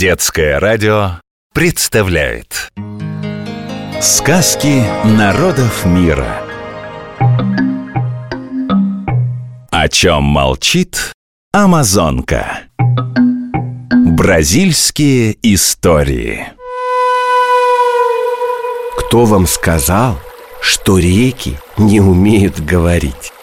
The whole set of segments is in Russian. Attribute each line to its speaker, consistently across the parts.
Speaker 1: Детское радио представляет. Сказки народов мира. О чем молчит Амазонка? Бразильские истории.
Speaker 2: Кто вам сказал, что реки не умеют говорить?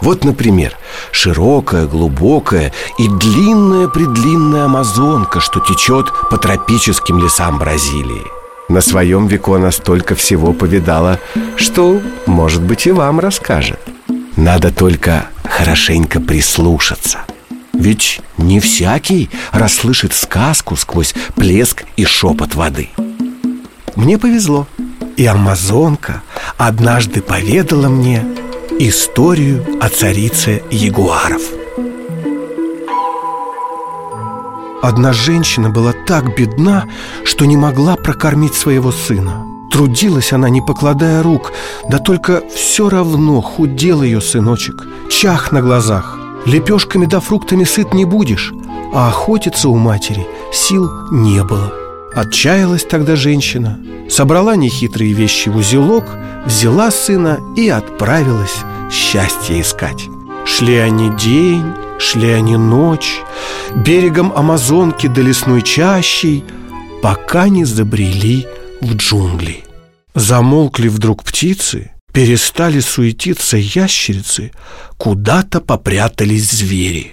Speaker 2: Вот, например, широкая, глубокая и длинная-предлинная Амазонка, что течет по тропическим лесам Бразилии. На своем веку она столько всего повидала, что, может быть, и вам расскажет. Надо только хорошенько прислушаться. Ведь не всякий расслышит сказку сквозь плеск и шепот воды. Мне повезло, и Амазонка однажды поведала мне Историю о царице ягуаров. Одна женщина была так бедна, что не могла прокормить своего сына. Трудилась она, не покладая рук, да только все равно худел ее сыночек Чах на глазах. Лепешками да фруктами сыт не будешь А охотиться у матери сил не было. Отчаялась тогда женщина Собрала нехитрые вещи в узелок Взяла сына и отправилась счастье искать. Шли они день, шли они ночь Берегом Амазонки до лесной чащей Пока не забрели в джунгли. Замолкли вдруг птицы Перестали суетиться ящерицы Куда-то попрятались звери.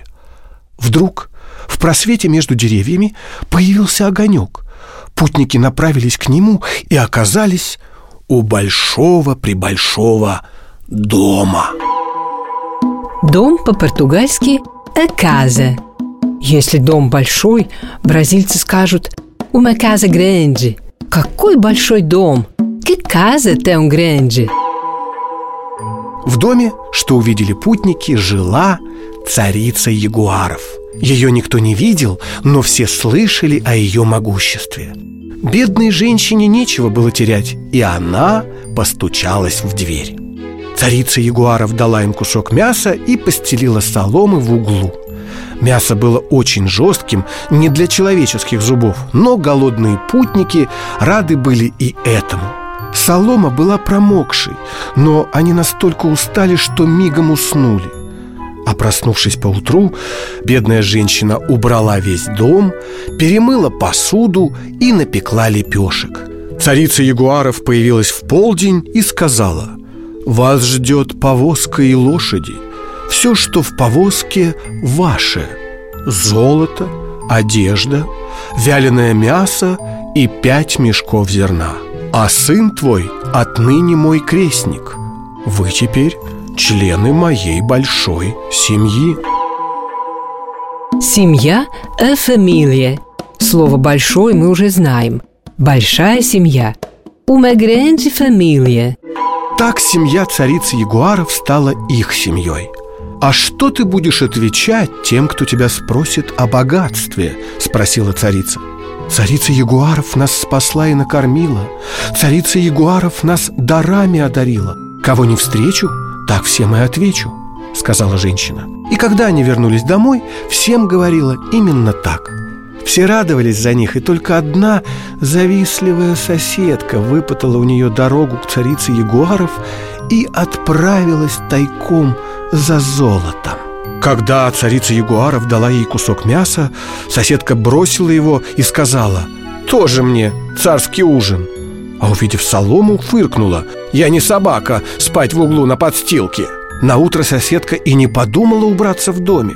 Speaker 2: Вдруг в просвете между деревьями появился огонек. Путники направились к нему и оказались у большого-пребольшого дома.
Speaker 3: Дом по-португальски «a casa». Если дом большой, бразильцы скажут «uma casa grande». Какой большой дом? Que casa tão grande?
Speaker 2: В доме, что увидели путники, жила царица ягуаров. Ее никто не видел, но все слышали о ее могуществе. Бедной женщине нечего было терять, и она постучалась в дверь. Царица ягуаров дала им кусок мяса и постелила соломы в углу. Мясо было очень жестким, не для человеческих зубов, но голодные путники рады были и этому. Солома была промокшей, но они настолько устали, что мигом уснули – а проснувшись поутру, бедная женщина убрала весь дом, перемыла посуду и напекла лепешек. Царица ягуаров появилась в полдень и сказала «Вас ждет повозка и лошади. Все, что в повозке, ваше. Золото, одежда, вяленое мясо и пять мешков зерна. А сын твой отныне мой крестник. Вы теперь члены моей большой семьи.
Speaker 3: Семья – «a família». Слово «большой» мы уже знаем. Большая семья – «uma grande família».
Speaker 2: Так семья царицы Ягуаров стала их семьей. «А что ты будешь отвечать тем, кто тебя спросит о богатстве?» – спросила царица. Царица Ягуаров нас спасла и накормила. Царица Ягуаров нас дарами одарила. Кого не встречу, так всем и отвечу, сказала женщина. И когда они вернулись домой, всем говорила именно так. Все радовались за них, и только одна завистливая соседка выпытала у нее дорогу к царице Ягуаров и отправилась тайком за золотом. Когда царица Ягуаров дала ей кусок мяса, соседка бросила его и сказала «Тоже мне царский ужин». А увидев солому, фыркнула «Я не собака, спать в углу на подстилке» На утро соседка и не подумала убраться в доме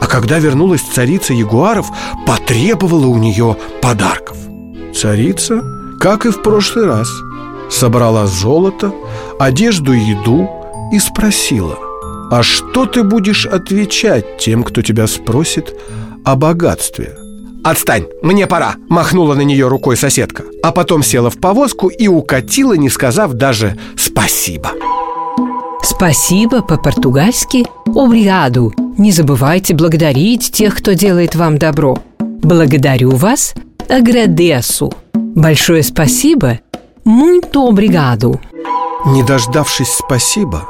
Speaker 2: А когда вернулась царица Ягуаров, потребовала у нее подарков Царица, как и в прошлый раз, собрала золото, одежду и еду и спросила А что ты будешь отвечать тем, кто тебя спросит о богатстве? «Отстань, мне пора!» – махнула на нее рукой соседка А потом села в повозку и укатила, не сказав даже «спасибо»
Speaker 3: Спасибо по-португальски. «обригado» Не забывайте благодарить тех, кто делает вам добро. Благодарю вас. «agradeço» Большое спасибо. «muito obrigado»
Speaker 2: Не дождавшись спасибо,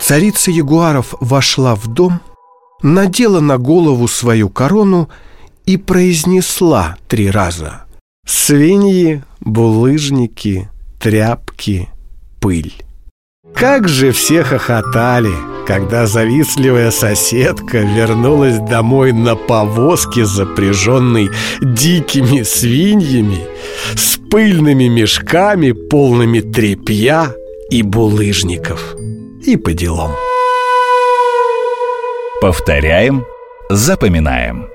Speaker 2: царица Ягуаров вошла в дом, надела на голову свою корону и произнесла три раза. «Свиньи, булыжники, тряпки, пыль». Как же все хохотали, когда завистливая соседка вернулась домой на повозке, запряженной дикими свиньями, с пыльными мешками, полными тряпья и булыжников. И по делам.
Speaker 1: Повторяем, запоминаем.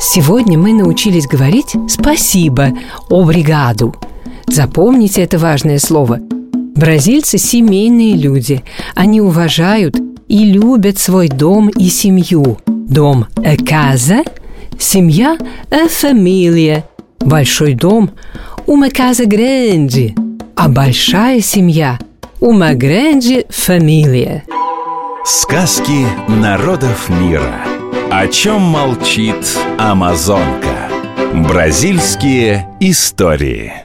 Speaker 3: Сегодня мы научились говорить «спасибо», «обригаду». Запомните это важное слово. Бразильцы – семейные люди. Они уважают и любят свой дом и семью. Дом – «э casa», семья – «э família», большой дом – «uma casa grande», а большая семья – «uma grande família».
Speaker 1: Сказки народов мира. О чем молчит Амазонка? Бразильские истории.